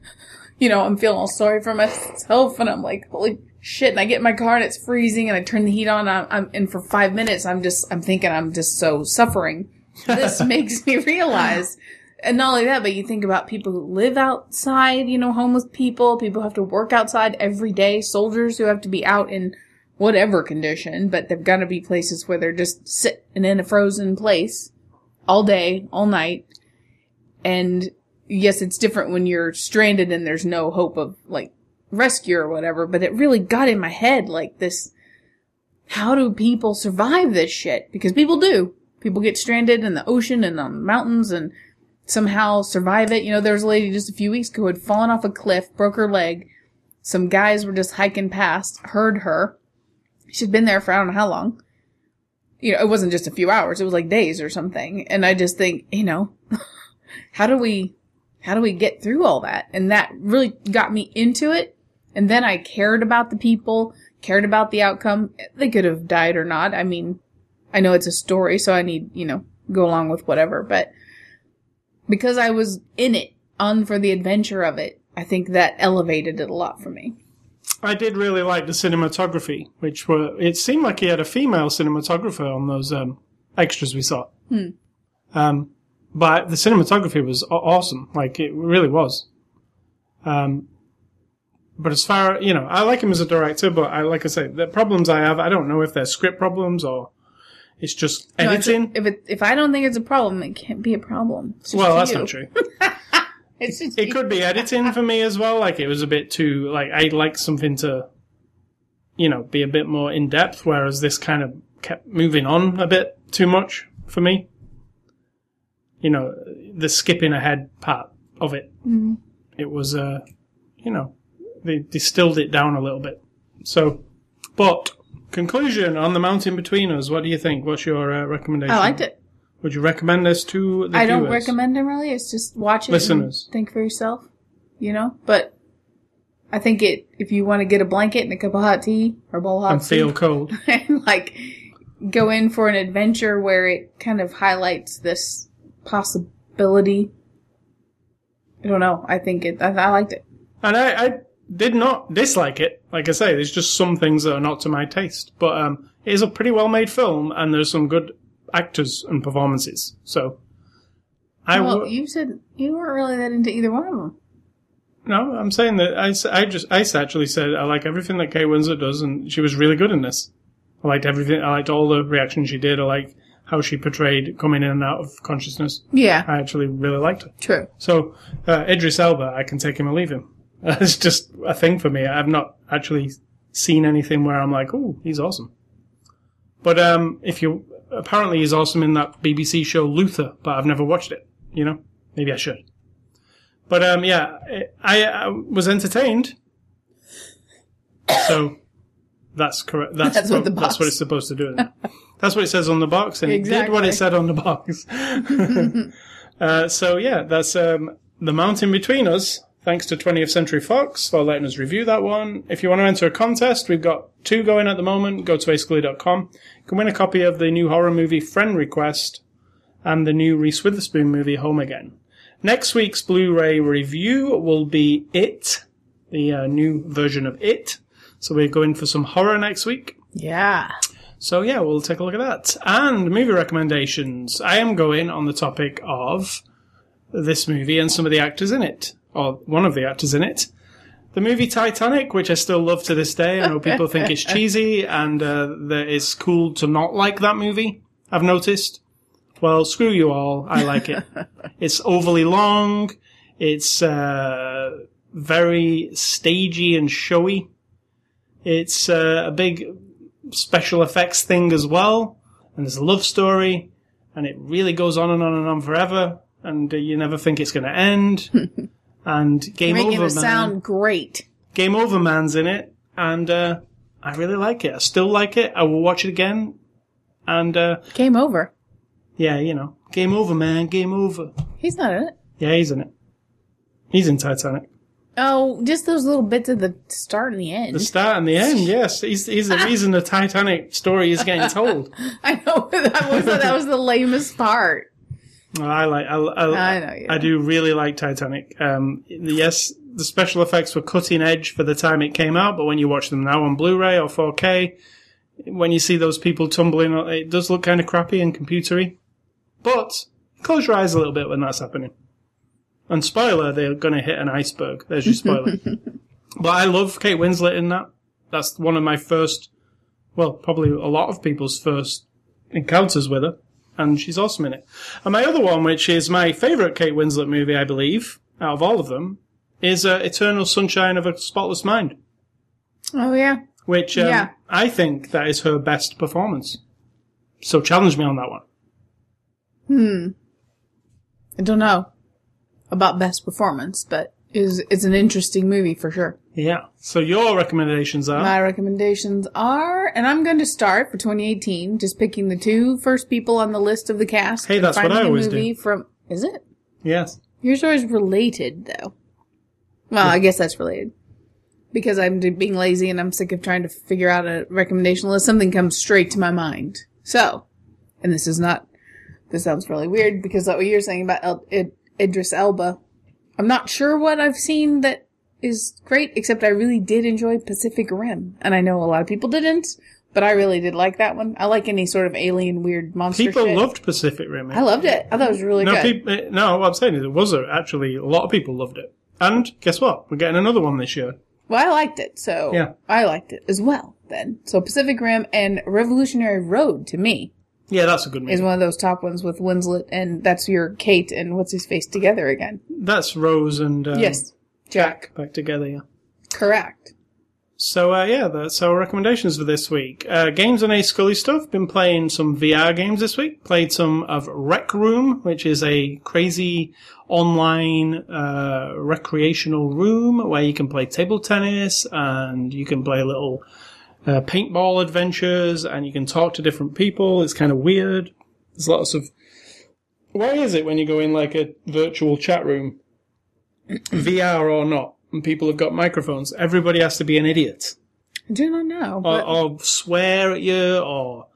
you know, I'm feeling all sorry for myself, and I'm like, holy shit! And I get in my car and it's freezing, and I turn the heat on, I'm, I'm and for five minutes, I'm just, I'm thinking I'm just so suffering. This [laughs] makes me realize, and not only that, but you think about people who live outside, you know, homeless people, people who have to work outside every day, soldiers who have to be out in whatever condition, but they've got to be places where they're just sitting in a frozen place all day, all night, and yes, it's different when you're stranded and there's no hope of like rescue or whatever, but it really got in my head like this. How do people survive this shit? Because people do. People get stranded in the ocean and on mountains and somehow survive it. You know, there was a lady just a few weeks ago who had fallen off a cliff, broke her leg. Some guys were just hiking past, heard her. She'd been there for I don't know how long. You know, it wasn't just a few hours, it was like days or something. And I just think, you know, [laughs] how do we how do we get through all that? And that really got me into it. And then I cared about the people, cared about the outcome. They could have died or not. I mean, I know it's a story, so I need, you know, go along with whatever, but because I was in it, on for the adventure of it, I think that elevated it a lot for me. I did really like the cinematography, which were it seemed like he had a female cinematographer on those um, extras we saw. Hmm. Um, but the cinematography was awesome, like it really was. Um, but as far you know, I like him as a director, but I like I say the problems I have, I don't know if they're script problems or it's just No, it's- editing. if it, if I don't think it's a problem, it can't be a problem. Well, that's you. not true. [laughs] It you. could be editing for me as well. Like it was a bit too like I'd like something to, you know, be a bit more in depth. Whereas this kind of kept moving on a bit too much for me. You know, the skipping ahead part of it. It was, uh, you know, they distilled it down a little bit. So, but conclusion on the mountain between us. What do you think? What's your uh, recommendation? I liked it. Would you recommend this to the I don't viewers? recommend them really. It's just watch it Listeners. think for yourself, you know. But I think it if you want to get a blanket and a cup of hot tea or a bowl of hot and feel [laughs] cold. and like go in for an adventure where it kind of highlights this possibility. I don't know. I think it. I, I liked it. And I, I did not dislike it. Like I say, there's just some things that are not to my taste. But um, it is a pretty well made film, and there's some good actors and performances. So I well, w- you said you weren't really that into either one of them. no, I'm saying that I, I just I actually said I like everything that Kate Winslet does, and she was really good in this. I liked everything. I liked all the reactions she did. I liked how she portrayed coming in and out of consciousness. Yeah, I actually really liked her. true. So uh, Idris Elba, I can take him or leave him. [laughs] It's just a thing for me. I've not actually seen anything where I'm like, oh, he's awesome. But um, if you apparently he's awesome in that BBC show Luther, but I've never watched it. You know, maybe I should. But um, yeah, I, I was entertained. So that's correct. That's, That's what the that's what it's supposed to do. [laughs] That's what it says on the box, and it did what it said on the box. [laughs] Uh, so yeah, that's um, the mountain between us. Thanks to 20th Century Fox for letting us review that one. If you want to enter a contest, we've got two going at the moment. Go to ascully.com. You can win a copy of the new horror movie Friend Request and the new Reese Witherspoon movie Home Again. Next week's Blu-ray review will be It, the uh, new version of It. So we're going for some horror next week. Yeah. So yeah, we'll take a look at that. And movie recommendations. I am going on the topic of this movie and some of the actors in it, or one of the actors in it. The movie Titanic, which I still love to this day. I know people think it's [laughs] cheesy and uh, that it's cool to not like that movie. I've noticed. Well, screw you all. I like it. [laughs] it's overly long. It's uh, very stagey and showy. It's uh, a big special effects thing as well, and there's a love story, and it really goes on and on and on forever, and uh, you never think it's going to end. [laughs] and game Making over it man, sound great. game over man's in it, and uh, I really like it. I still like it. I will watch it again. And uh, Game over. yeah, you know, game over, man. Game over. He's not in it. Yeah, he's in it. He's in Titanic. Oh, just those little bits of the start and the end. The start and the end. Yes, he's he's the reason the Titanic story is getting told. [laughs] I know [laughs] that was that was the lamest part. Well, I like. I, I, I know you I do really like Titanic. Um, yes, the special effects were cutting edge for the time it came out, but when you watch them now on Blu-ray or 4K, when you see those people tumbling, it does look kind of crappy and computery. But close your eyes a little bit when that's happening. And spoiler, they're going to hit an iceberg. There's your spoiler. [laughs] but I love Kate Winslet in that. That's one of my first, well, probably a lot of people's first encounters with her. And she's awesome in it. And my other one, which is my favourite Kate Winslet movie, I believe, out of all of them, is uh, Eternal Sunshine of a Spotless Mind. Oh yeah. Which um, Yeah. I think that is her best performance. So challenge me on that one. Hmm. I don't know about best performance, but is it's an interesting movie for sure. Yeah. So your recommendations are My recommendations are, and I'm going to start for 2018, just picking the two first people on the list of the cast. Hey, that's what I always movie From is it? yes. Yours are always related, though. Well, I guess that's related. Because I'm being lazy and I'm sick of trying to figure out a recommendation list. Something comes straight to my mind. So, and this is not, this sounds really weird because what you're saying about El- Id- Idris Elba, I'm not sure what I've seen that is great, except I really did enjoy Pacific Rim. And I know a lot of people didn't, but I really did like that one. I like any sort of alien weird monster People shit. loved Pacific Rim. I loved it. I thought it was really no, good. people, eh, no, what I'm saying is it was a, actually a lot of people loved it. And guess what? We're getting another one this year. Well, I liked it, so Yeah. I liked it as well. Then, so Pacific Rim and Revolutionary Road to me Yeah, that's a good movie. is one of those top ones with Winslet, and that's your Kate and what's his face together again. That's Rose and um, yes, Jack. back together. Yeah. Correct. So uh, yeah, that's our recommendations for this week. Uh, games and A Scully stuff. Been playing some VR games this week. Played some of Rec Room, which is a crazy online uh, recreational room where you can play table tennis and you can play little uh, paintball adventures and you can talk to different people. It's kind of weird. There's lots of. Why is it when you go in like a virtual chat room, VR or not, and people have got microphones, everybody has to be an idiot I do not know. or, But or swear at you or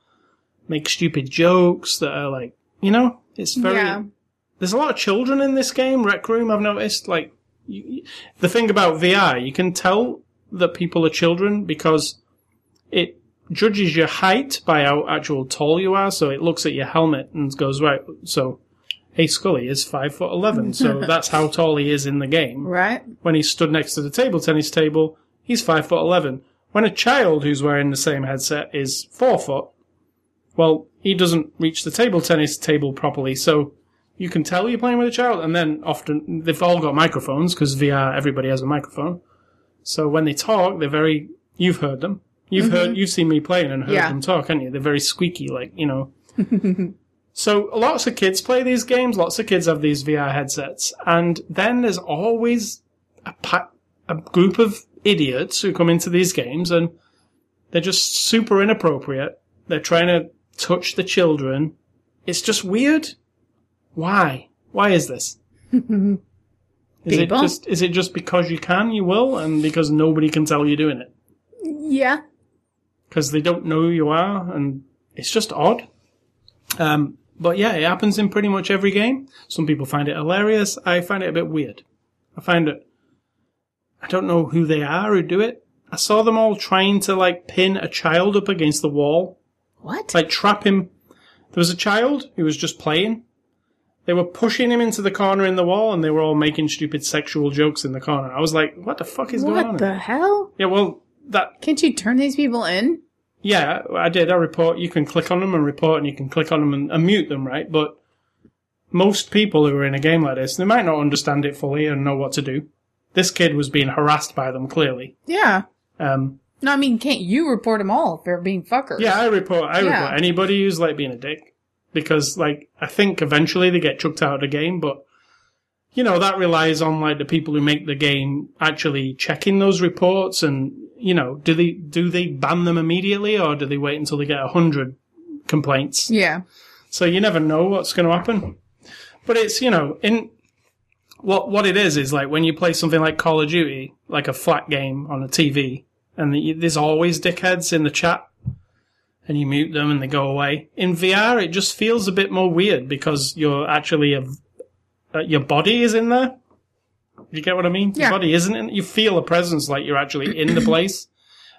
make stupid jokes that are like, you know, it's very. Yeah. There's a lot of children in this game, Rec Room. I've noticed. Like, you- the thing about VR, you can tell that people are children because it judges your height by how actual tall you are. So it looks at your helmet and goes right. So, hey, Scully is five foot eleven. [laughs] So that's how tall he is in the game right? when he stood next to the table tennis table, he's five foot eleven. When a child who's wearing the same headset is four foot, well, he doesn't reach the table tennis table properly, so you can tell you're playing with a child. And then often they've all got microphones because VR everybody has a microphone. So when they talk, they're very. You've heard them. You've heard. Mm-hmm. You've seen me playing and heard Yeah. them talk, haven't you? They're very squeaky, like you know. [laughs] So lots of kids play these games. Lots of kids have these VR headsets, and then there's always a pa- a group of idiots who come into these games and they're just super inappropriate. They're trying to touch the children. It's just weird. Why? Why is this? [laughs] Is it just is it just because you can, you will, and because nobody can tell you're doing it? Yeah. Because they don't know who you are, and it's just odd. Um, but yeah, it happens in pretty much every game. Some people find it hilarious. I find it a bit weird. I find it. I don't know who they are who do it. I saw them all trying to like pin a child up against the wall, What? like trap him. There was a child who was just playing. They were pushing him into the corner in the wall, and they were all making stupid sexual jokes in the corner. I was like, "What the fuck is going on?" what the hell? Yeah, well, that Can't you turn these people in? yeah, I did. I report. You can click on them and report, and you can click on them and, and mute them, right? But most people who are in a game like this, they might not understand it fully and know what to do. This kid was being harassed by them clearly. Yeah. Um, No, I mean, can't you report them all if they're being fuckers? yeah, I report. I Yeah. report anybody who's like being a dick because, like, I think eventually they get chucked out of the game, but. You know, that relies on like the people who make the game actually checking those reports and you know, do they do they ban them immediately or do they wait until they get a hundred complaints? Yeah. So you never know what's going to happen. But it's you know in what what it is is like when you play something like Call of Duty, like a flat game on a TV, and the, there's always dickheads in the chat, and you mute them and they go away. In VR, it just feels a bit more weird because you're actually a, uh, your body is in there. You get what I mean? Yeah. Your body isn't in. You feel a presence like you're actually in the place.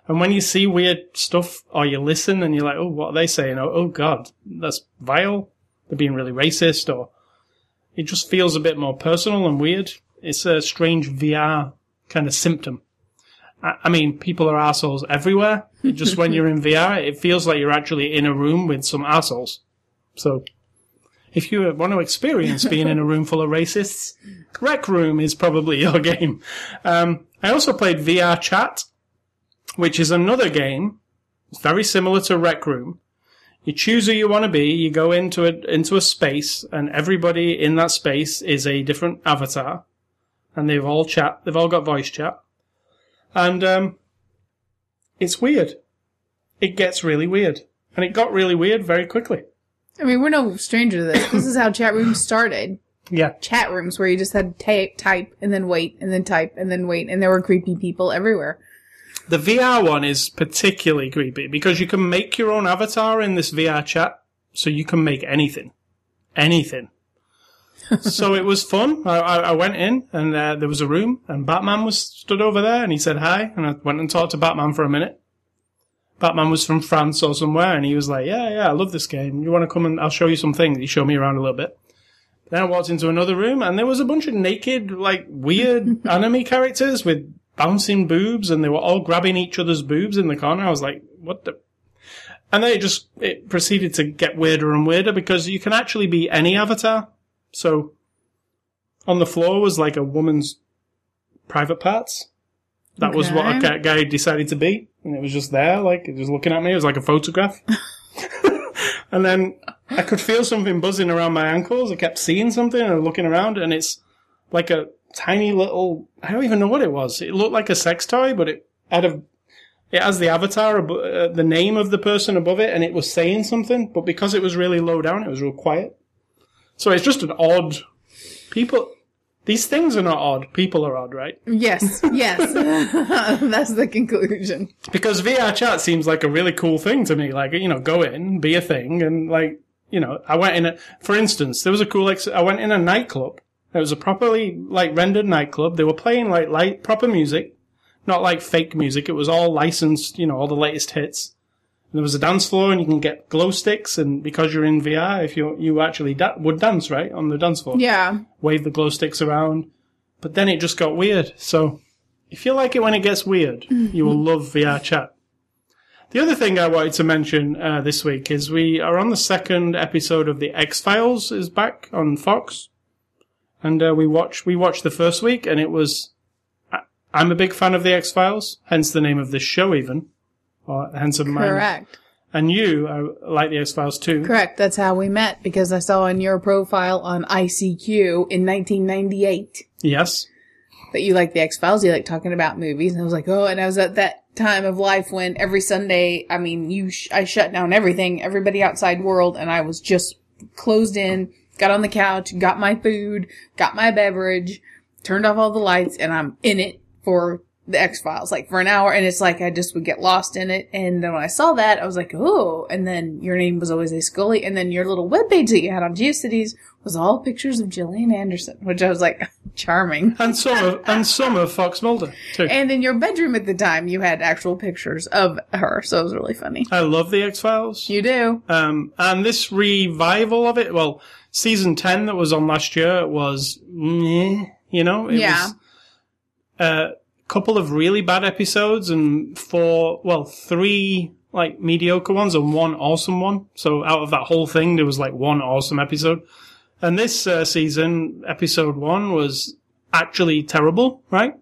And when you see weird stuff or you listen and you're like, oh, what are they saying? Oh, oh God, that's vile. They're being really racist or it just feels a bit more personal and weird. It's a strange VR kind of symptom. I I mean, people are assholes everywhere. Just when you're in VR, it feels like you're actually in a room with some assholes. So, if you want to experience being in a room full of racists, Rec Room is probably your [laughs] game. Um, I also played VR Chat, which is another game. It's very similar to Rec Room. You choose who you want to be. You go into a into a space, and everybody in that space is a different avatar, and they've all chat. They've all got voice chat, and um, it's weird. It gets really weird, and it got really weird very quickly. I mean, we're no stranger to this. This is how chat rooms started. Yeah, Chat rooms where you just had to ta- type and then wait and then type and then wait, and there were creepy people everywhere. The VR one is particularly creepy because you can make your own avatar in this VR chat, so you can make anything, anything. [laughs] so it was fun. I, I, I went in and uh, there was a room, and Batman was stood over there, and he said hi, and I went and talked to Batman for a minute. Batman was from France or somewhere, and he was like, "Yeah, yeah, I love this game. You want to come and I'll show you some things." He showed me around a little bit. Then I walked into another room, and there was a bunch of naked, like weird [laughs] anime characters with bouncing boobs, and they were all grabbing each other's boobs in the corner. I was like, "What the?" And then it just it proceeded to get weirder and weirder because you can actually be any avatar. So on the floor was like a woman's private parts. That was what a Okay. guy- decided to be, and it was just there, like it was looking at me. It was like a photograph. [laughs] and then I could feel something buzzing around my ankles. I kept seeing something and looking around, and it's like a tiny little. I don't even know what it was. It looked like a sex toy, but it had a. It has the avatar, uh, the name of the person above it, and it was saying something. But because it was really low down, it was real quiet. So it's just an odd. People. These things are not odd. People are odd, right? Yes, yes. [laughs] [laughs] That's the conclusion. Because VR chat seems like a really cool thing to me. Like, you know, go in, be a thing, and like, you know, I went in a, for instance, there was a cool, ex- I went in a nightclub. It was a properly, like, rendered nightclub. They were playing, like, light, proper music. Not like fake music. It was all licensed, you know, all the latest hits. There was a dance floor and you can get glow sticks and because you're in VR, if you, you actually da- would dance, right? On the dance floor Yeah. wave the glow sticks around. But then it just got weird. So if you like it when it gets weird, you will love VR chat. The other thing I wanted to mention uh, this week is we are on the second episode of the X Files is back on Fox, and uh, we watch we watched the first week, and it was. I, I'm a big fan of the X Files, hence the name of this show, even, or of mine. Correct. And you uh, like the X Files too. Correct. That's how we met because I saw in your profile on ICQ in 1998 Yes. that you like the X Files. You like talking about movies. And I was like, oh, and I was at that time of life when every Sunday, I mean, you, sh- I shut down everything, everybody outside world, and I was just closed in, got on the couch, got my food, got my beverage, turned off all the lights, and I'm in it for the X Files, like for an hour. And it's like I just would get lost in it. And then when I saw that, I was like, oh, and then your name was always a Scully. And then your little webpage that you had on GeoCities was all pictures of Gillian Anderson, which I was like, [laughs] charming. And some of and some of Fox Mulder too. And in your bedroom at the time, you had actual pictures of her, so it was really funny. I love the X Files. You do. Um, and this revival of it, well, season 10 that was on last year was, meh, you know, it Yeah. was a couple of really bad episodes and four, well, three like mediocre ones and one awesome one. So out of that whole thing, there was like one awesome episode. And this uh, season, episode one was actually terrible, right?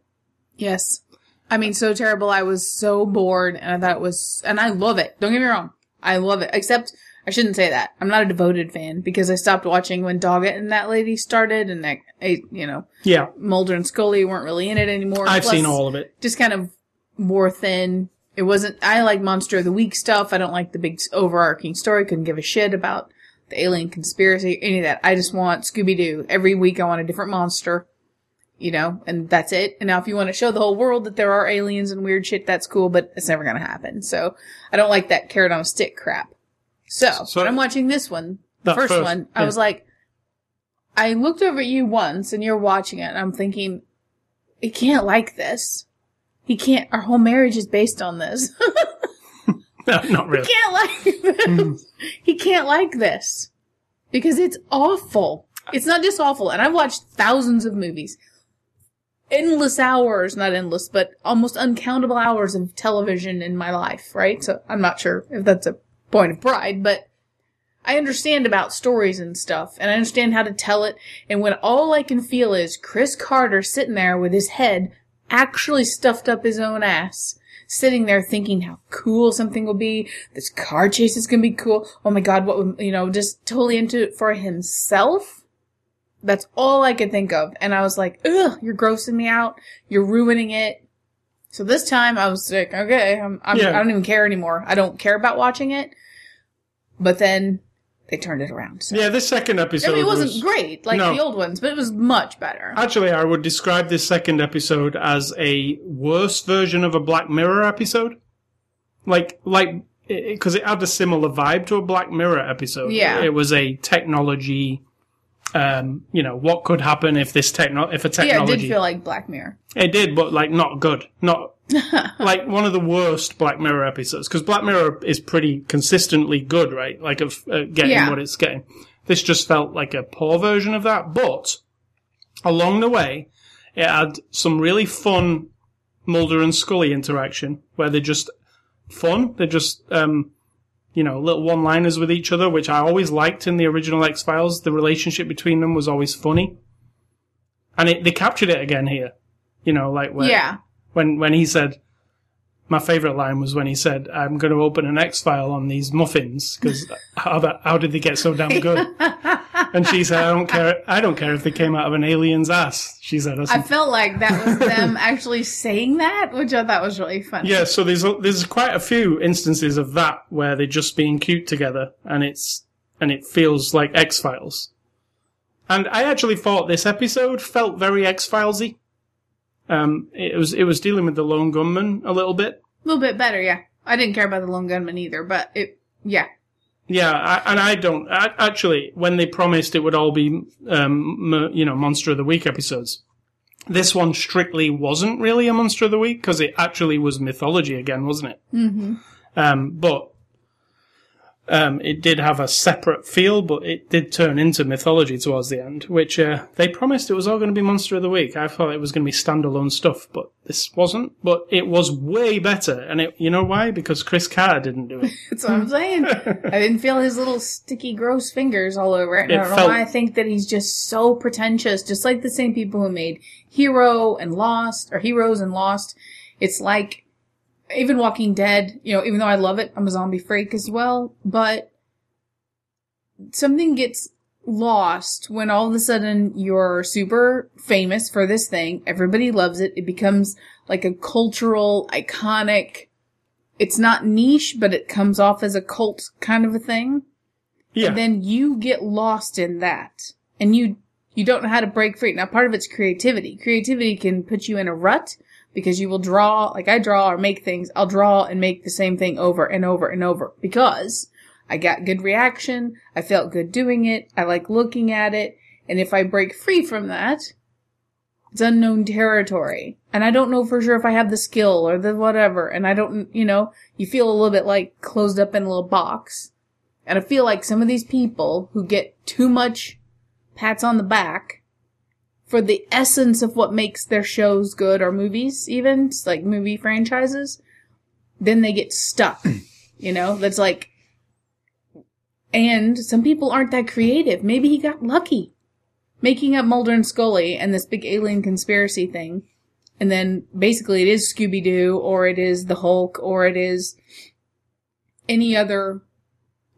Yes. I mean, so terrible. I was so bored, and I thought it was, and I love it. Don't get me wrong. I love it. Except, I shouldn't say that. I'm not a devoted fan because I stopped watching when Doggett and that lady started, and that, you know, Yeah. Mulder and Scully weren't really in it anymore. I've Plus, seen all of it. Just kind of more thin. It wasn't, I like Monster of the Week stuff. I don't like the big overarching story. Couldn't give a shit about the alien conspiracy, any of that. I just want Scooby Doo. Every week I want a different monster, you know, and that's it. And now if you want to show the whole world that there are aliens and weird shit, that's cool, but it's never gonna happen. So I don't like that carrot on a stick crap. So, So- when I'm watching this one, the first, first- one, I was like, I looked over at you once and you're watching it and I'm thinking, he can't like this. He can't, our whole marriage is based on this. [laughs] [laughs] No, not really. He can't like this. Hmm. he can't like this because it's awful. It's not just awful. And I've watched thousands of movies, endless hours, not endless, but almost uncountable hours of television in my life, right? So I'm not sure if that's a point of pride, but I understand about stories and stuff and I understand how to tell it. And when all I can feel is Chris Carter sitting there with his head actually stuffed up his own ass, sitting there thinking how cool something will be. This car chase is going to be cool. Oh my God, what would, you know, just totally into it for himself. That's all I could think of. And I was like, ugh, you're grossing me out. You're ruining it. So this time I was like, okay, I'm, I'm, Yeah. I don't even care anymore. I don't care about watching it. But then they turned it around. So. Yeah, this second episode I mean, it wasn't was- great like No. the old ones, but it was much better. Actually, I would describe this second episode as a worse version of a Black Mirror episode. Like, like, because it, had a similar vibe to a Black Mirror episode. Yeah. It was a technology, um, you know, what could happen if this techno, if a technology. yeah, it did feel like Black Mirror. It did, but like not good. Not [laughs] like one of the worst Black Mirror episodes. Because Black Mirror is pretty consistently good, right? Like of uh, getting Yeah. what it's getting. This just felt like a poor version of that. But along the way, it had some really fun Mulder and Scully interaction where they're just fun. They're just um, you know little one-liners with each other, which I always liked in the original X Files. The relationship between them was always funny, and it, they captured it again here. You know, like where, Yeah. When when he said my favorite line was when he said i'm going to open an x file on these muffins because how that how did they get so damn good? [laughs] And she said i don't care i don't care if they came out of an alien's ass she said. I felt like that was them [laughs] actually saying that, which I thought was really funny. yeah so there's there's quite a few instances of that where they're just being cute together and it's and it feels like x files and i actually thought this episode felt very x filesy um it was it was dealing with the lone gunman a little bit A little bit better, yeah. I didn't care about the lone gunman either, but it, yeah. Yeah, I, and I don't I, actually. When they promised it would all be, um, you know, Monster of the Week episodes, this one strictly wasn't really a Monster of the Week because it actually was mythology again, wasn't it? Mm-hmm. Um, but um, it did have a separate feel, but it did turn into mythology towards the end, which uh, they promised it was all going to be Monster of the Week. I thought it was going to be standalone stuff, but this wasn't. But it was way better, and it, you know why? Because Chris Carr didn't do it. [laughs] That's what I'm saying. [laughs] I didn't feel his little sticky, gross fingers all over it. And It I don't know felt- why I think that he's just so pretentious, just like the same people who made Hero and Lost, or Heroes and Lost. It's like, even Walking Dead, you know, even though I love it, I'm a zombie freak as well, but something gets lost when all of a sudden you're super famous for this thing. Everybody loves it. It becomes like a cultural, iconic, it's not niche, but it comes off as a cult kind of a thing. Yeah, Then you get lost in that. And you, you don't know how to break free. Now part of it's creativity. Creativity can put you in a rut because you will draw, like I draw or make things, I'll draw and make the same thing over and over and over because I got good reaction. I felt good doing it. I like looking at it. And if I break free from that, it's unknown territory. And I don't know for sure if I have the skill or the whatever. And I don't, you know, you feel a little bit like closed up in a little box. And I feel like some of these people who get too much pats on the back for the essence of what makes their shows good or movies, even like movie franchises, then they get stuck. [clears throat] you know, that's like, and some people aren't that creative. Maybe he got lucky making up Mulder and Scully and this big alien conspiracy thing. And then basically it is Scooby Doo or it is the Hulk or it is any other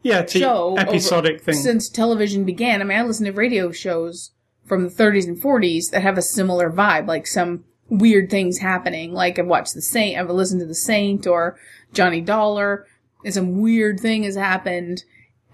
yeah, show episodic over- thing. since television began. I mean, I listen to radio shows from the 30s and 40s that have a similar vibe, like some weird things happening. Like I've watched The Saint, I've listened to The Saint or Johnny Dollar, and some weird thing has happened,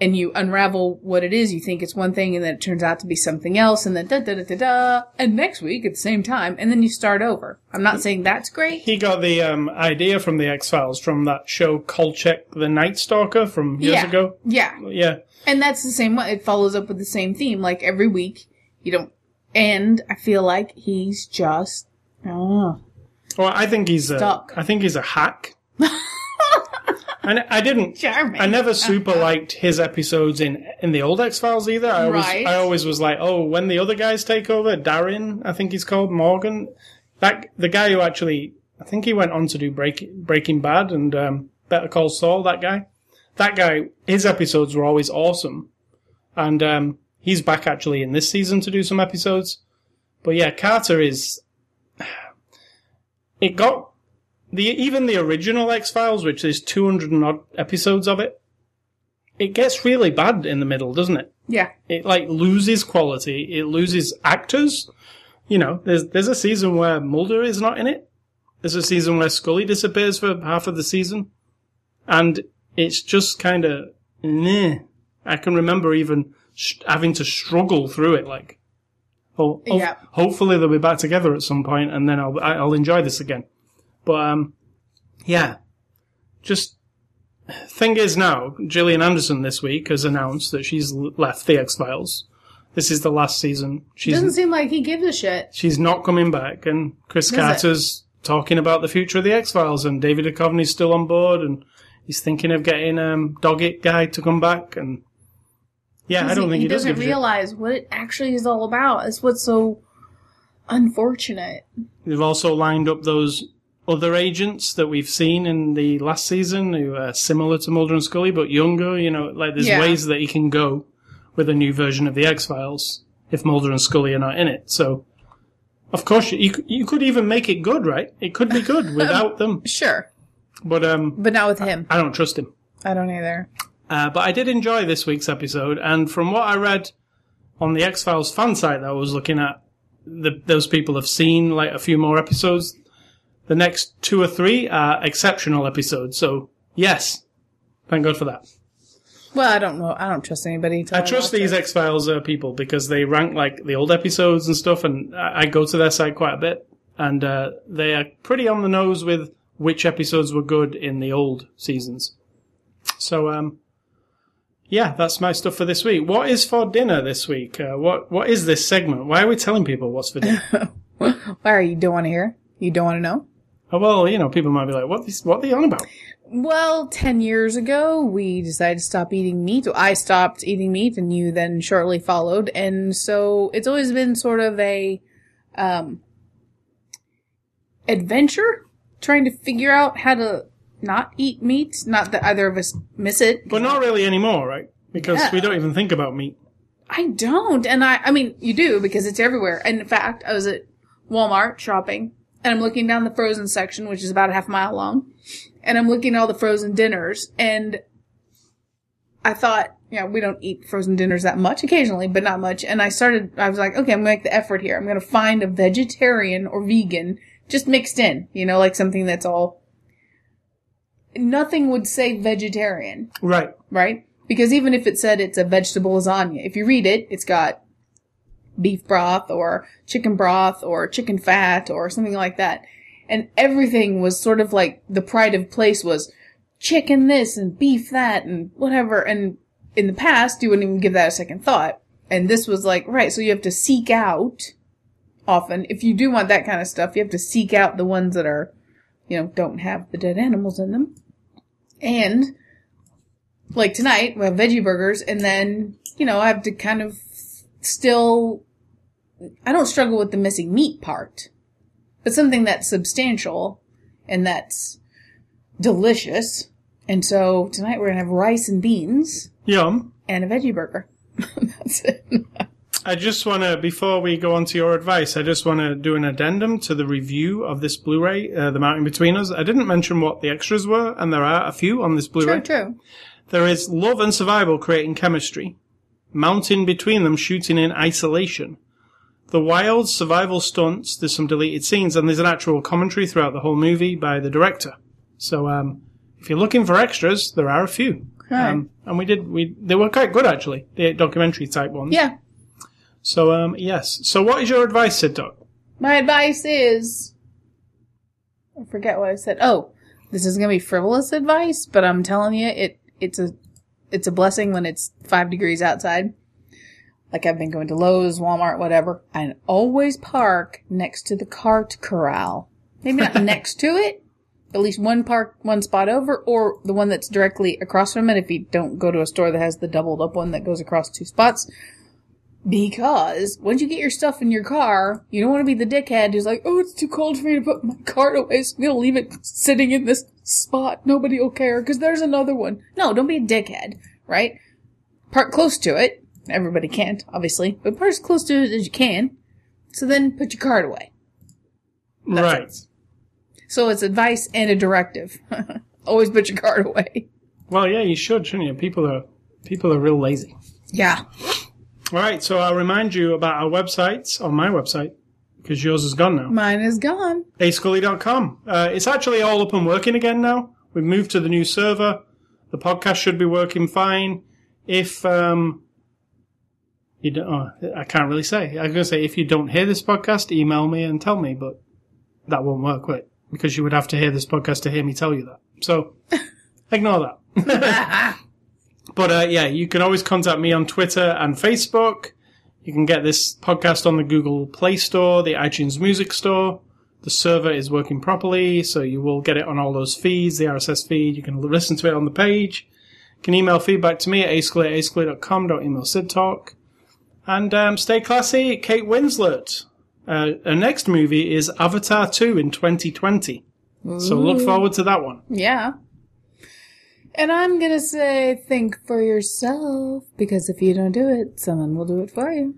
and you unravel what it is. You think it's one thing, and then it turns out to be something else, and then da da da da da. And next week at the same time, and then you start over. I'm not saying that's great. He got the um, idea from the X Files from that show Kolchak the Night Stalker from years yeah, ago. yeah, Yeah, and that's the same way. It follows up with the same theme. Like every week, you don't. And I feel like he's just. Oh, well, I think he's a, Stuck. I think he's a hack. [laughs] and I didn't. charming. I never super liked his episodes in in the old X Files either. I always Right. I always was like, oh, when the other guys take over, Darin, I think he's called Morgan, that the guy who actually, I think he went on to do Break, Breaking Bad and um, Better Call Saul. That guy, that guy, his episodes were always awesome, and um, he's back actually in this season to do some episodes. But yeah, Carter is. It got the even the original X Files, which is two hundred and odd episodes of it. It gets really bad in the middle, doesn't it? yeah. It like loses quality. It loses actors. You know, there's there's a season where Mulder is not in it. There's a season where Scully disappears for half of the season, and it's just kind of meh. I can remember even sh- having to struggle through it. Like, oh, ho- Yeah. hopefully they'll be back together at some point, and then I'll I'll enjoy this again. But um, yeah, just thing is now Gillian Anderson this week has announced that she's left the X Files. This is the last season. She's Doesn't seem like he gives a shit. she's not coming back, and Chris it? Carter's talking about the future of the X Files, and David Duchovny's still on board, and he's thinking of getting um Doggett guy to come back, and yeah, I don't think he, does doesn't realize what it actually is all about. It's what's so unfortunate. They've also lined up those other agents that we've seen in the last season who are similar to Mulder and Scully but younger. You know, like there's Yeah. ways that he can go with a new version of the X Files if Mulder and Scully are not in it. So, of course, you you could even make it good, right? It could be good [laughs] without them. Sure, But um, but not with him. I don't trust him. I don't either. Uh, but I did enjoy this week's episode, and from what I read on the X Files fan site that I was looking at, the, those people have seen like a few more episodes. The next two or three are exceptional episodes. So yes, thank God for that. Well, I don't know. I don't trust anybody. until I trust these. X Files uh, people because they rank like the old episodes and stuff, and I, I go to their site quite a bit, and uh, they are pretty on the nose with which episodes were good in the old seasons. So, um, yeah, that's my stuff for this week. What is for dinner this week? Uh, what What is this segment? Why are we telling people what's for dinner? [laughs] Why are you don't want to hear? You don't want to know? oh, well, you know, people might be like, "What? This, what are they on about?" Well, 10 years ago, we decided to stop eating meat. I stopped eating meat and you then shortly followed. And so it's always been sort of a, um, adventure trying to figure out how to not eat meat. Not that either of us miss it. But not really anymore, right? Because Yeah. we don't even think about meat. I don't. And I, I mean, you do because it's everywhere. And in fact, I was at Walmart shopping and I'm looking down the frozen section, which is about a half mile long. And I'm looking at all the frozen dinners and I thought, you know, we don't eat frozen dinners that much occasionally, but not much. And I started, I was like, okay, I'm gonna make the effort here. I'm gonna find a vegetarian or vegan just mixed in, you know, like something that's all, nothing would say vegetarian Right. right? Because even if it said it's a vegetable lasagna, if you read it, it's got beef broth or chicken broth or chicken fat or something like that. And everything was sort of like the pride of place was chicken this and beef that and whatever. And in the past, you wouldn't even give that a second thought. And this was like, right, so you have to seek out often, if you do want that kind of stuff, you have to seek out the ones that are, you know, don't have the dead animals in them. And like tonight, we have veggie burgers, and then, you know, I have to kind of still, I don't struggle with the missing meat part, but something that's substantial and that's delicious. And so tonight we're gonna have rice and beans Yum. and a veggie burger. [laughs] that's it. [laughs] I just want to, before we go on to your advice, I just want to do an addendum to the review of this Blu-ray, uh, The Mountain Between Us. I didn't mention what the extras were, and there are a few on this Blu-ray. True, true. There is Love and Survival Creating Chemistry, Mountain Between Them Shooting in Isolation, the wild survival stunts. There's some deleted scenes, and there's an actual commentary throughout the whole movie by the director. So, um, if you're looking for extras, there are a few. Right. Um, and we did, we, they were quite good actually, the documentary type ones. Yeah. So, um, yes. So what is your advice, Sid Doc? My advice is. I forget what I said. Oh, this is gonna be frivolous advice, but I'm telling you, it it's a it's a blessing when it's five degrees outside. Like I've been going to Lowe's, Walmart, whatever, and always park next to the cart corral. Maybe not [laughs] next to it, at least one park, one spot over, or the one that's directly across from it. If you don't go to a store that has the doubled up one that goes across two spots, because once you get your stuff in your car, you don't want to be the dickhead who's like, oh, it's too cold for me to put my cart away, so I'm going to leave it sitting in this spot. Nobody will care because there's another one. No, don't be a dickhead, right? Park close to it. Everybody can't, obviously, but park as close to it as you can. So then put your cart away. right. So it's advice and a directive. [laughs] Always put your cart away. Well, yeah, you should, shouldn't you? People are, people are real lazy. Yeah. All right. So I'll remind you about our website on my website because yours is gone now. Mine is gone. ascully.com. Uh, it's actually all up and working again now. We've moved to the new server. The podcast should be working fine. If um, you don't, oh, I can't really say. I was going to say if you don't hear this podcast, email me and tell me, but that won't work, will it? Because you would have to hear this podcast to hear me tell you that. So [laughs] ignore that. [laughs] but uh, yeah, you can always contact me on Twitter and Facebook. You can get this podcast on the Google Play Store, the iTunes Music Store. The server is working properly, so you will get it on all those feeds, the RSS feed. You can listen to it on the page. You can email feedback to me at ascully at. Don't email Sid Talk. And um, stay classy, Kate Winslet. Uh, her next movie is Avatar 2 in 2020. So look forward to that one. Yeah. And I'm gonna say, think for yourself, because if you don't do it, someone will do it for you.